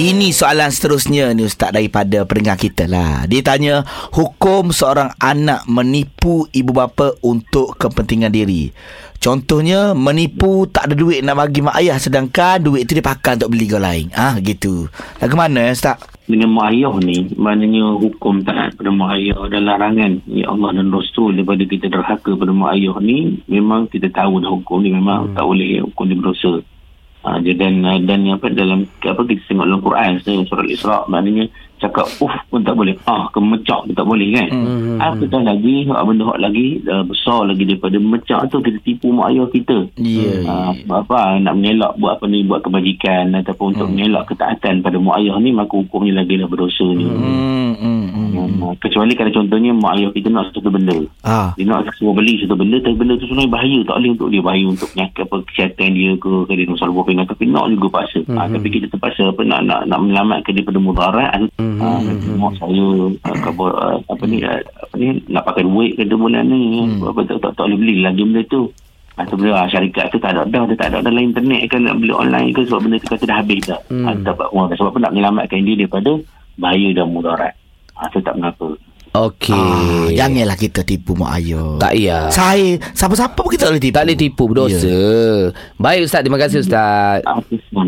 Ini soalan seterusnya ni Ustaz daripada pendengar kita lah. Dia tanya, hukum seorang anak menipu ibu bapa untuk kepentingan diri. Contohnya, menipu tak ada duit nak bagi mak ayah sedangkan duit tu dia pakai untuk beli gol lain. Ah gitu. Lagu mana ya Ustaz? dengan mak ayah ni maknanya hukum taat pada mak ayah dan larangan ya Allah dan Rasul daripada kita derhaka pada mak ayah ni memang kita tahu dah hukum ni memang hmm. tak boleh hukum dia berdosa Ha, dan dan apa dalam apa kita tengok dalam Quran surah Al-Isra maknanya cakap uff pun tak boleh ah kemecak pun tak boleh kan hmm. apatah lagi benda hak lagi uh, besar lagi daripada mecak tu kita tipu mak ayah kita Ya. yeah. uh, apa nak mengelak buat apa ni buat kebajikan ataupun untuk Hmm. mengelak ketaatan pada mak ayah ni maka hukumnya lagi lah berdosa ni Hmm, hmm, hmm. Hmm, kecuali kalau contohnya mak ayah kita nak satu benda Ah. dia nak suruh beli satu benda tapi benda tu sebenarnya bahaya tak boleh untuk dia bahaya untuk penyakit apa kesihatan dia ke ke dia nak buah pindah tapi nak juga paksa mm-hmm. ha, tapi kita terpaksa apa nak nak nak menyelamatkan dia pada mudarat mm-hmm. ha, mak saya uh, kabar, uh, apa ni apa ni nak pakai duit ke bulan ni mm. apa tak, tak, tak boleh beli lagi benda tu Ha, sebenarnya syarikat tu tak ada dah dia tak ada dalam internet kan nak beli online ke sebab benda tu kata dah habis dah hmm. ha, dapat uang sebab apa nak menyelamatkan dia daripada bahaya dan mudarat ha, tu tak mengapa Okey. Ah, janganlah kita tipu mak ayah. Tak iya. Saya, siapa-siapa pun kita tak boleh tipu. Tak boleh tipu berdosa. Baik Ustaz, terima kasih Ustaz. Apa semua